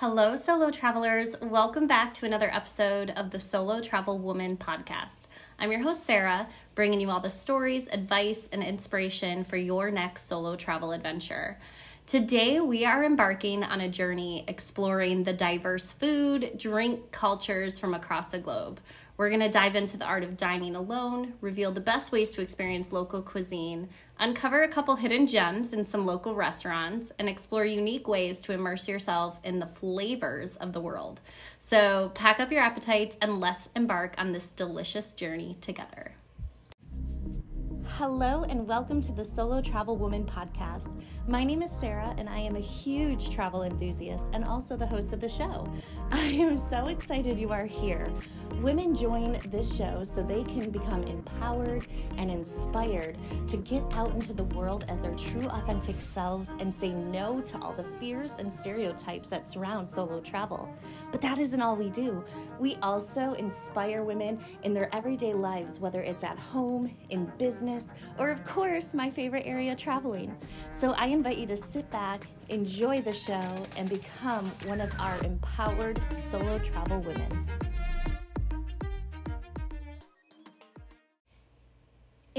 Hello, solo travelers. Welcome back to another episode of the Solo Travel Woman podcast. I'm your host, Sara, bringing you all the stories, advice, and inspiration for your next solo travel adventure. Today, we are embarking on a journey exploring the diverse food, drink cultures from across the globe. We're going to dive into the art of dining alone, reveal the best ways to experience local cuisine, uncover a couple hidden gems in some local restaurants, and explore unique ways to immerse yourself in the flavors of the world. So, pack up your appetites and let's embark on this delicious journey together. Hello, and welcome to the Solo Travel Woman podcast. My name is Sara, and I am a huge travel enthusiast and also the host of the show. I am so excited you are here. Women join this show so they can become empowered and inspired to get out into the world as their true, authentic selves and say no to all the fears and stereotypes that surround solo travel. But that isn't all we do. We also inspire women in their everyday lives, whether it's at home, in business, or of course, my favorite area, traveling. So I invite you to sit back, enjoy the show, and become one of our empowered solo travel women.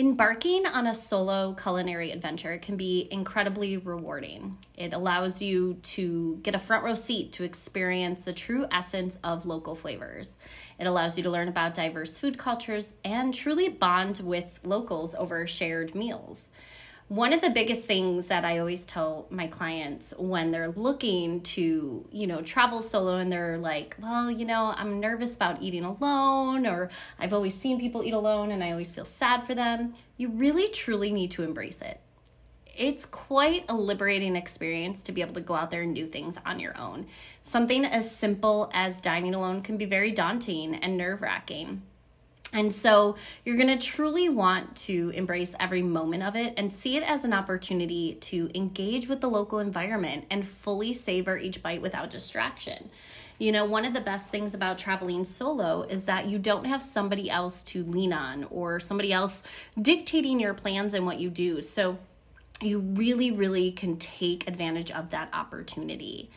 Embarking on a solo culinary adventure can be incredibly rewarding. It allows you to get a front row seat to experience the true essence of local flavors. It allows you to learn about diverse food cultures and truly bond with locals over shared meals one of the biggest things that I always tell my clients when they're looking to, you know, travel solo and they're like, well, you know, I'm nervous about eating alone, or I've always seen people eat alone and I always feel sad for them, you really truly need to embrace it. It's quite a liberating experience to be able to go out there and do things on your own. Something as simple as dining alone can be very daunting and nerve wracking. And so you're going to truly want to embrace every moment of it and see it as an opportunity to engage with the local environment and fully savor each bite without distraction. You know, one of the best things about traveling solo is that you don't have somebody else to lean on or somebody else dictating your plans and what you do. So you really, really can take advantage of that opportunity.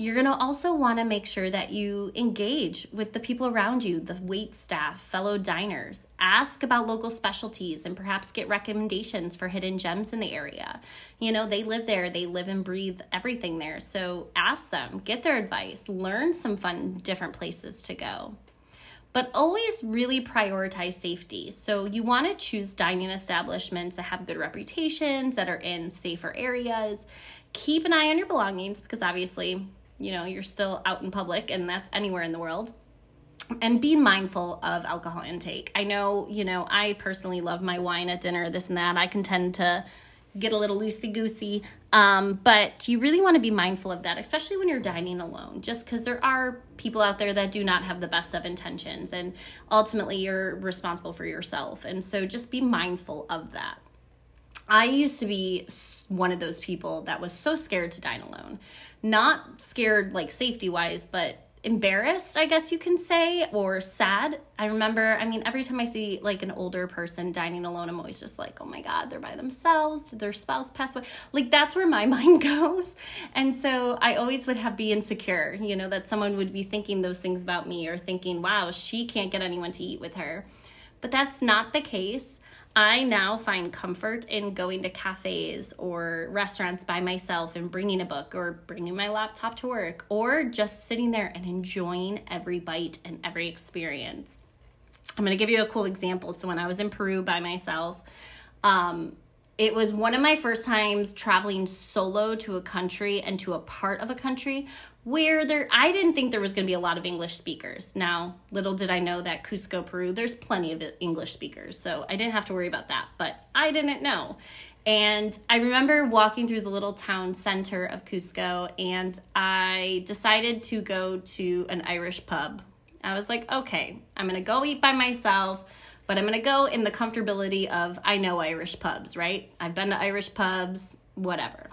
You're going to also want to make sure that you engage with the people around you, the wait staff, fellow diners. Ask about local specialties and perhaps get recommendations for hidden gems in the area. You know, they live there, they live and breathe everything there. So ask them, get their advice, learn some fun, different places to go but always really prioritize safety. So you want to choose dining establishments that have good reputations, that are in safer areas. Keep an eye on your belongings because obviously you know, you're still out in public and that's anywhere in the world. And be mindful of alcohol intake. I know, you know, I personally love my wine at dinner, this and that. I can tend to get a little loosey goosey. Um, but you really want to be mindful of that, especially when you're dining alone, just because there are people out there that do not have the best of intentions. And ultimately, you're responsible for yourself. And so just be mindful of that. I used to be one of those people that was so scared to dine alone. Not scared like safety wise, but embarrassed, I guess you can say, or sad. I remember, I mean, every time I see like an older person dining alone, I'm always just like, oh my God, they're by themselves. Did their spouse pass away? Like that's where my mind goes. And so I always would have be insecure, you know, that someone would be thinking those things about me or thinking, wow, she can't get anyone to eat with her. But that's not the case. I now find comfort in going to cafes or restaurants by myself and bringing a book or bringing my laptop to work or just sitting there and enjoying every bite and every experience. I'm going to give you a cool example. So, when I was in Peru by myself, um, it was one of my first times traveling solo to a country and to a part of a country where there I didn't think there was going to be a lot of English speakers. Now, little did I know that Cusco, Peru, there's plenty of English speakers. So I didn't have to worry about that, but I didn't know. And I remember walking through the little town center of Cusco and I decided to go to an Irish pub. I was like, okay, I'm going to go eat by myself but I'm gonna go in the comfortability of I know Irish pubs, right? I've been to Irish pubs, whatever.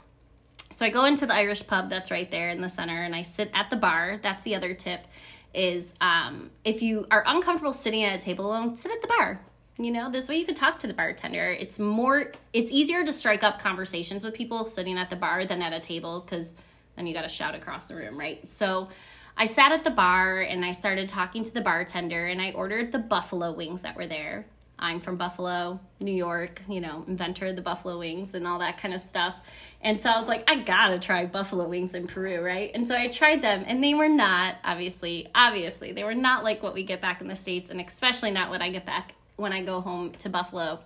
So I go into the Irish pub that's right there in the center and I sit at the bar. That's the other tip is um, if you are uncomfortable sitting at a table alone, sit at the bar. You know, this way you can talk to the bartender. It's more, it's easier to strike up conversations with people sitting at the bar than at a table because then you got to shout across the room, right? So I sat at the bar and I started talking to the bartender and I ordered the buffalo wings that were there. I'm from Buffalo, New York, you know, inventor of the buffalo wings and all that kind of stuff. And so I was like, I gotta try buffalo wings in Peru, right? And so I tried them and they were not, obviously, obviously, they were not like what we get back in the States and especially not what I get back when I go home to Buffalo.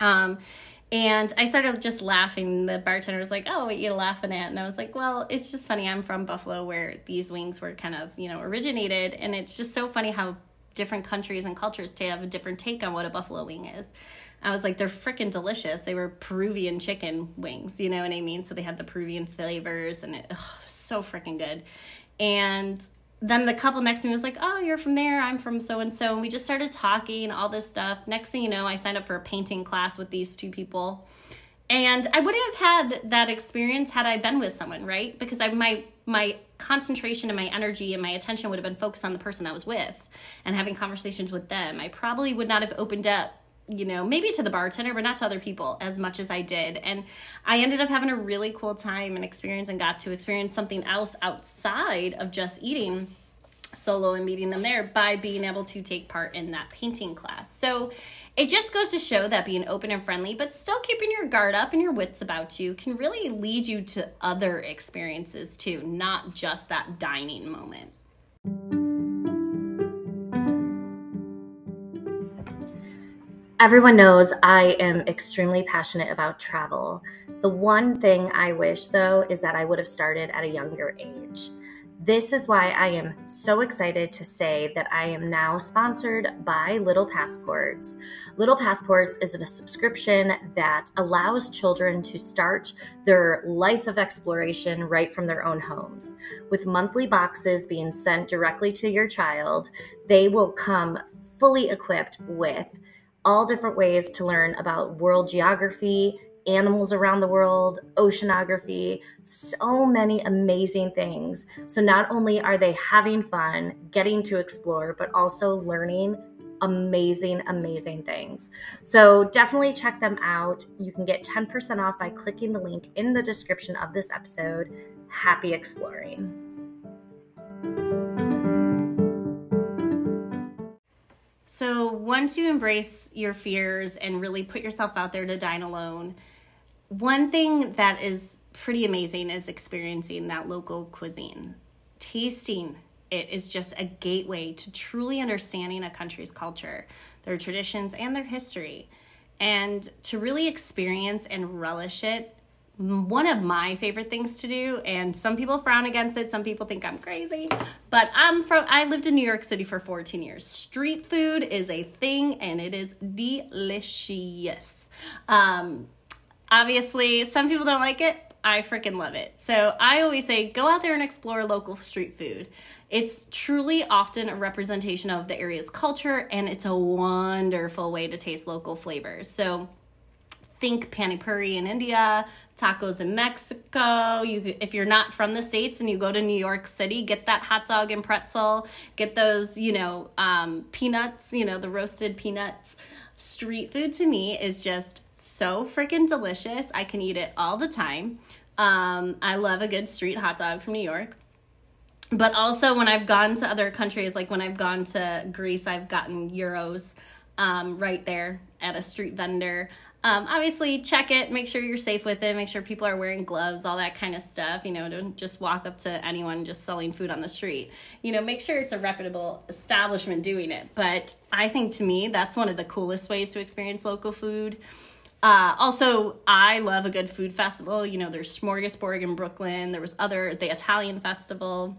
Um, and I started just laughing. The bartender was like, "Oh, what you laughing at?" And I was like, "Well, it's just funny. I'm from Buffalo, where these wings were kind of, you know, originated, and it's just so funny how different countries and cultures to have a different take on what a buffalo wing is." I was like, "They're freaking delicious. They were Peruvian chicken wings, you know what I mean? So they had the Peruvian flavors, and it ugh, so freaking good." And then the couple next to me was like, "Oh, you're from there. I'm from so and so." And we just started talking all this stuff. Next thing you know, I signed up for a painting class with these two people. And I wouldn't have had that experience had I been with someone, right? Because I my my concentration and my energy and my attention would have been focused on the person I was with and having conversations with them. I probably would not have opened up you know, maybe to the bartender, but not to other people as much as I did. And I ended up having a really cool time and experience and got to experience something else outside of just eating solo and meeting them there by being able to take part in that painting class. So it just goes to show that being open and friendly, but still keeping your guard up and your wits about you can really lead you to other experiences too, not just that dining moment. Everyone knows I am extremely passionate about travel. The one thing I wish, though, is that I would have started at a younger age. This is why I am so excited to say that I am now sponsored by Little Passports. Little Passports is a subscription that allows children to start their life of exploration right from their own homes. With monthly boxes being sent directly to your child, they will come fully equipped with all different ways to learn about world geography, animals around the world, oceanography, so many amazing things. So, not only are they having fun, getting to explore, but also learning amazing, amazing things. So, definitely check them out. You can get 10% off by clicking the link in the description of this episode. Happy exploring. So, once you embrace your fears and really put yourself out there to dine alone, one thing that is pretty amazing is experiencing that local cuisine. Tasting it is just a gateway to truly understanding a country's culture, their traditions, and their history. And to really experience and relish it one of my favorite things to do and some people frown against it some people think i'm crazy but i'm from i lived in new york city for 14 years street food is a thing and it is delicious um, obviously some people don't like it. I freaking love it. So i always say go out there and explore local street food. It's truly often a representation of the area's culture and it's a wonderful way to taste local flavors. So think pani puri in india tacos in Mexico. You if you're not from the states and you go to New York City, get that hot dog and pretzel. Get those, you know, um, peanuts. You know, the roasted peanuts. Street food to me is just so freaking delicious. I can eat it all the time. Um, I love a good street hot dog from New York. But also, when I've gone to other countries, like when I've gone to Greece, I've gotten gyros um, right there at a street vendor. Um, obviously, check it, make sure you're safe with it, make sure people are wearing gloves, all that kind of stuff. You know, don't just walk up to anyone just selling food on the street. You know, make sure it's a reputable establishment doing it. But I think to me, that's one of the coolest ways to experience local food. Uh, also, I love a good food festival. You know, there's Smorgasburg in Brooklyn. There was other the Italian festival,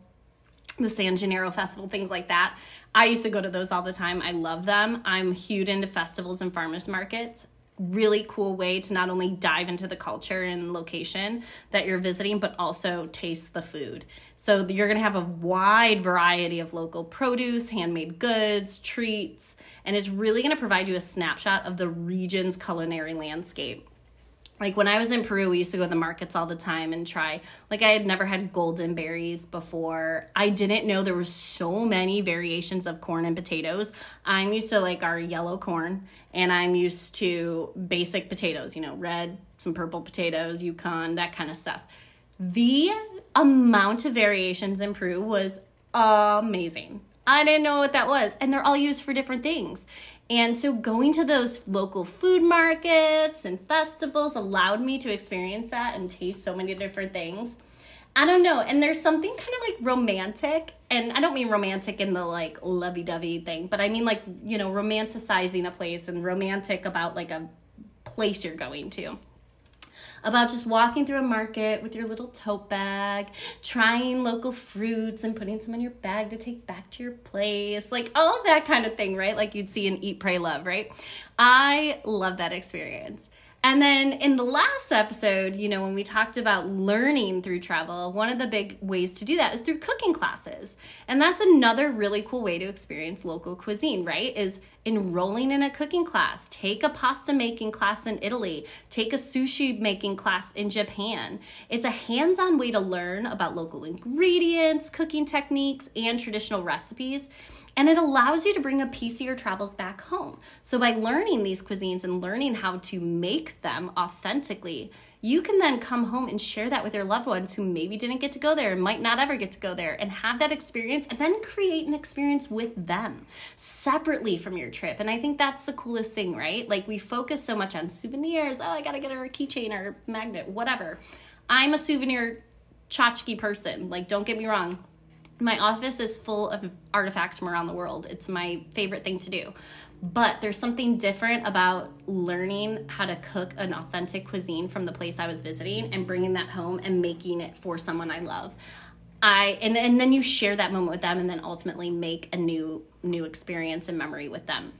the San Gennaro festival, things like that. I used to go to those all the time. I love them. I'm huge into festivals and farmers markets really cool way to not only dive into the culture and location that you're visiting, but also taste the food. So you're going to have a wide variety of local produce, handmade goods, treats, and it's really going to provide you a snapshot of the region's culinary landscape like when I was in Peru, we used to go to the markets all the time and try. Like I had never had golden berries before. I didn't know there were so many variations of corn and potatoes. I'm used to like our yellow corn and I'm used to basic potatoes, you know, red, some purple potatoes, Yukon, that kind of stuff. The amount of variations in Peru was amazing. I didn't know what that was. And they're all used for different things. And so going to those local food markets and festivals allowed me to experience that and taste so many different things. I don't know. And there's something kind of like romantic. And I don't mean romantic in the like lovey dovey thing, but I mean like, you know, romanticizing a place and romantic about like a place you're going to about just walking through a market with your little tote bag, trying local fruits and putting some in your bag to take back to your place, like all of that kind of thing, right? Like you'd see in Eat, Pray, Love, right? I love that experience. And then in the last episode, you know, when we talked about learning through travel, one of the big ways to do that is through cooking classes. And that's another really cool way to experience local cuisine, right? Is enrolling in a cooking class, take a pasta making class in Italy, take a sushi making class in Japan. It's a hands on way to learn about local ingredients, cooking techniques, and traditional recipes. And it allows you to bring a piece of your travels back home. So, by learning these cuisines and learning how to make them authentically, you can then come home and share that with your loved ones who maybe didn't get to go there and might not ever get to go there and have that experience and then create an experience with them separately from your trip. And I think that's the coolest thing, right? Like, we focus so much on souvenirs. Oh, I gotta get her a keychain or a magnet, whatever. I'm a souvenir tchotchke person. Like, don't get me wrong my office is full of artifacts from around the world. It's my favorite thing to do. But there's something different about learning how to cook an authentic cuisine from the place I was visiting and bringing that home and making it for someone I love. I and, and then you share that moment with them and then ultimately make a new new experience and memory with them.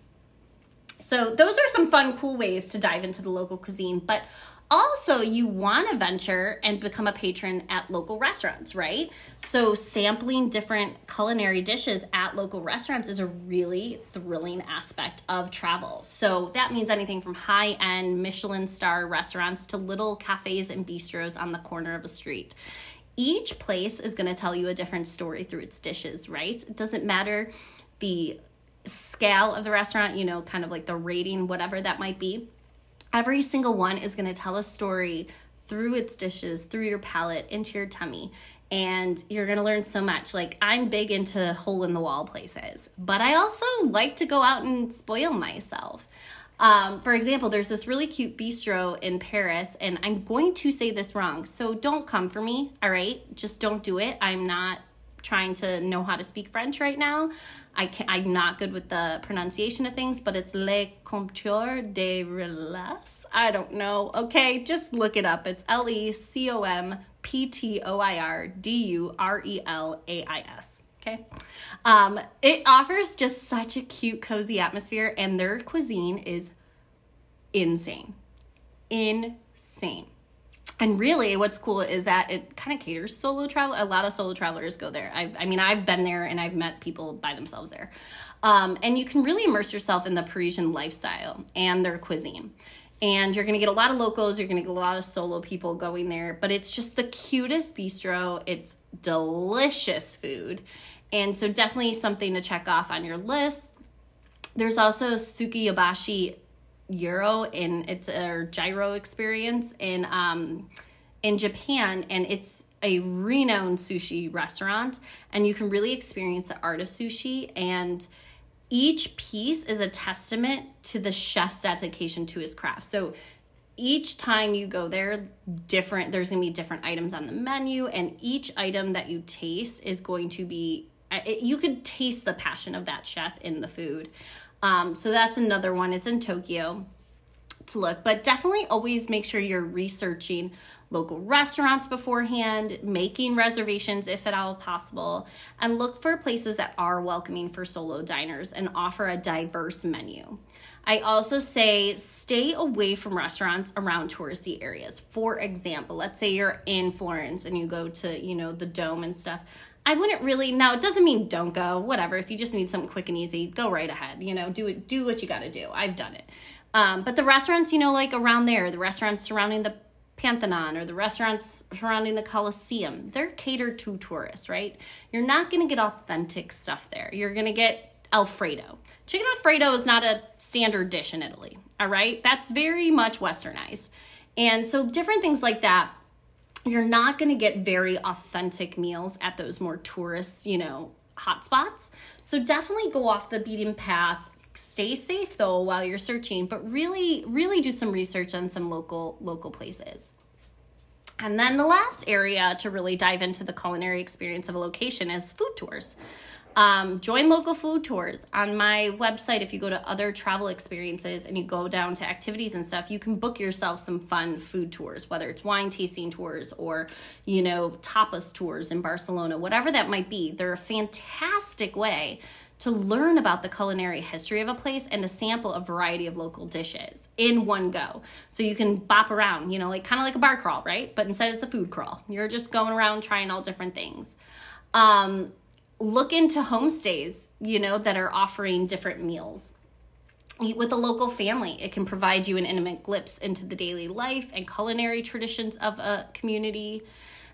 So those are some fun cool ways to dive into the local cuisine, but also you want to venture and become a patron at local restaurants, right? So sampling different culinary dishes at local restaurants is a really thrilling aspect of travel. So that means anything from high-end Michelin star restaurants to little cafes and bistros on the corner of a street. Each place is going to tell you a different story through its dishes, right? It doesn't matter the scale of the restaurant, you know, kind of like the rating, whatever that might be every single one is going to tell a story through its dishes, through your palate, into your tummy. And you're gonna learn so much. Like, I'm big into hole in the wall places, but I also like to go out and spoil myself. Um, for example, there's this really cute bistro in Paris, and I'm going to say this wrong, so don't come for me, all right? Just don't do it. I'm not trying to know how to speak French right now. I can I'm not good with the pronunciation of things, but it's Le Comptoir du Relais. I don't know. Okay, just look it up. It's L E C O M P T O I R D U R E L A I S. Okay. Um, it offers just such a cute, cozy atmosphere, and their cuisine is insane. Insane. And really, what's cool is that it kind of caters solo travel. A lot of solo travelers go there. I've, I mean, I've been there and I've met people by themselves there. Um, and you can really immerse yourself in the Parisian lifestyle and their cuisine. And you're to get a lot of locals, you're to get a lot of solo people going there, but it's just the cutest bistro. It's delicious food. And so, definitely something to check off on your list. There's also Sukiyabashi Jiro in it's a Jiro experience in um in Japan and it's a renowned sushi restaurant and you can really experience the art of sushi and each piece is a testament to the chef's dedication to his craft. So each time you go there different there's going to be different items on the menu and each item that you taste is going to be you could taste the passion of that chef in the food um, so that's another one. It's in Tokyo to look, but definitely always make sure you're researching local restaurants beforehand, making reservations if at all possible, and look for places that are welcoming for solo diners and offer a diverse menu. I also say stay away from restaurants around touristy areas. For example, let's say you're in Florence and you go to, you know, the dome and stuff. I wouldn't really now it doesn't mean don't go, whatever. If you just need something quick and easy, go right ahead. You know, do it do what you gotta do. I've done it. Um, but the restaurants, you know, like around there, the restaurants surrounding the Pantheon or the restaurants surrounding the Colosseum, they're catered to tourists, right? You're not gonna get authentic stuff there. You're gonna get Alfredo. Chicken Alfredo is not a standard dish in Italy, all right? That's very much westernized. And so different things like that you're not going to get very authentic meals at those more tourist, you know, hotspots. So definitely go off the beaten path. Stay safe though while you're searching, but really really do some research on some local local places. And then the last area to really dive into the culinary experience of a location is food tours. Um, join local food tours on my website. If you go to other travel experiences and you go down to activities and stuff, you can book yourself some fun food tours, whether it's wine tasting tours or, you know, tapas tours in Barcelona, whatever that might be. They're a fantastic way to learn about the culinary history of a place and to sample a variety of local dishes in one go. So you can bop around, you know, like kind of like a bar crawl, right? But instead it's a food crawl. You're just going around trying all different things. Um, look into homestays, you know, that are offering different meals. Eat with a local family. It can provide you an intimate glimpse into the daily life and culinary traditions of a community.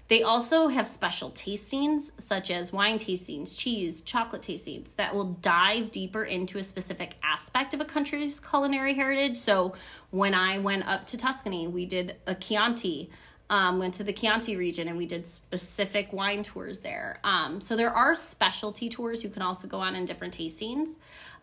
They also have special tastings, such as wine tastings, cheese, chocolate tastings, that will dive deeper into a specific aspect of a country's culinary heritage. So, when I went up to Tuscany, we did a Chianti um, went to the Chianti region and we did specific wine tours there. Um, so there are specialty tours you can also go on in different tastings.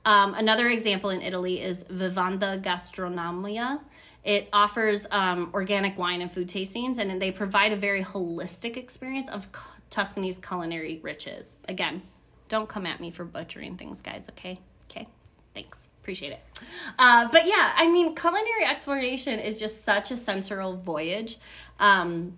Um, another example in Italy is Vivanda Gastronomia. It offers um, organic wine and food tastings, and they provide a very holistic experience of Tuscany's culinary riches. Again, don't come at me for butchering things, guys, okay? Okay, thanks appreciate it. Uh, but yeah, I mean, culinary exploration is just such a sensorial voyage. Um,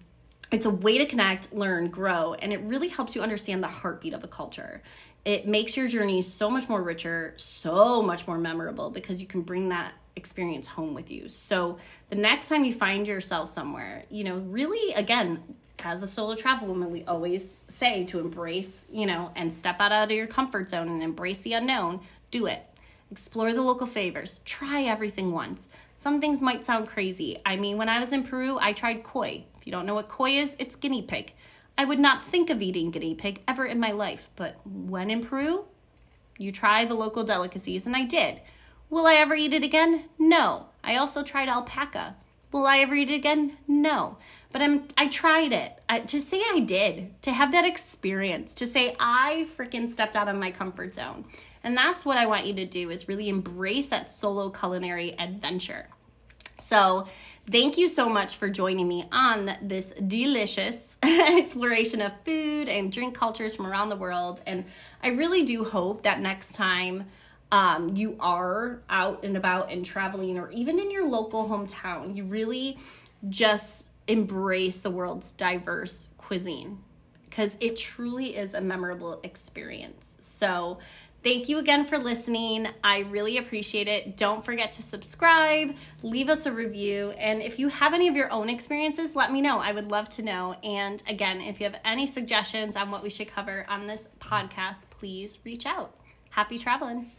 it's a way to connect, learn, grow, and it really helps you understand the heartbeat of a culture. It makes your journey so much more richer, so much more memorable because you can bring that experience home with you. So the next time you find yourself somewhere, you know, really again, as a solo travel woman, we always say to embrace, you know, and step out of your comfort zone and embrace the unknown. Do it. Explore the local flavors. Try everything once. Some things might sound crazy. I mean, when I was in Peru, I tried cuy. If you don't know what cuy is, it's guinea pig. I would not think of eating guinea pig ever in my life, but when in Peru, you try the local delicacies, and I did. Will I ever eat it again? No. I also tried alpaca. Will I ever eat it again? No. But I'm I tried it. I, to say I did, to have that experience, to say I freaking stepped out of my comfort zone. And that's what I want you to do is really embrace that solo culinary adventure. So, thank you so much for joining me on this delicious exploration of food and drink cultures from around the world. And I really do hope that next time um, you are out and about and traveling, or even in your local hometown, you really just embrace the world's diverse cuisine because it truly is a memorable experience. So, Thank you again for listening. I really appreciate it. Don't forget to subscribe, leave us a review, and if you have any of your own experiences, let me know. I would love to know. And again, if you have any suggestions on what we should cover on this podcast, please reach out. Happy traveling.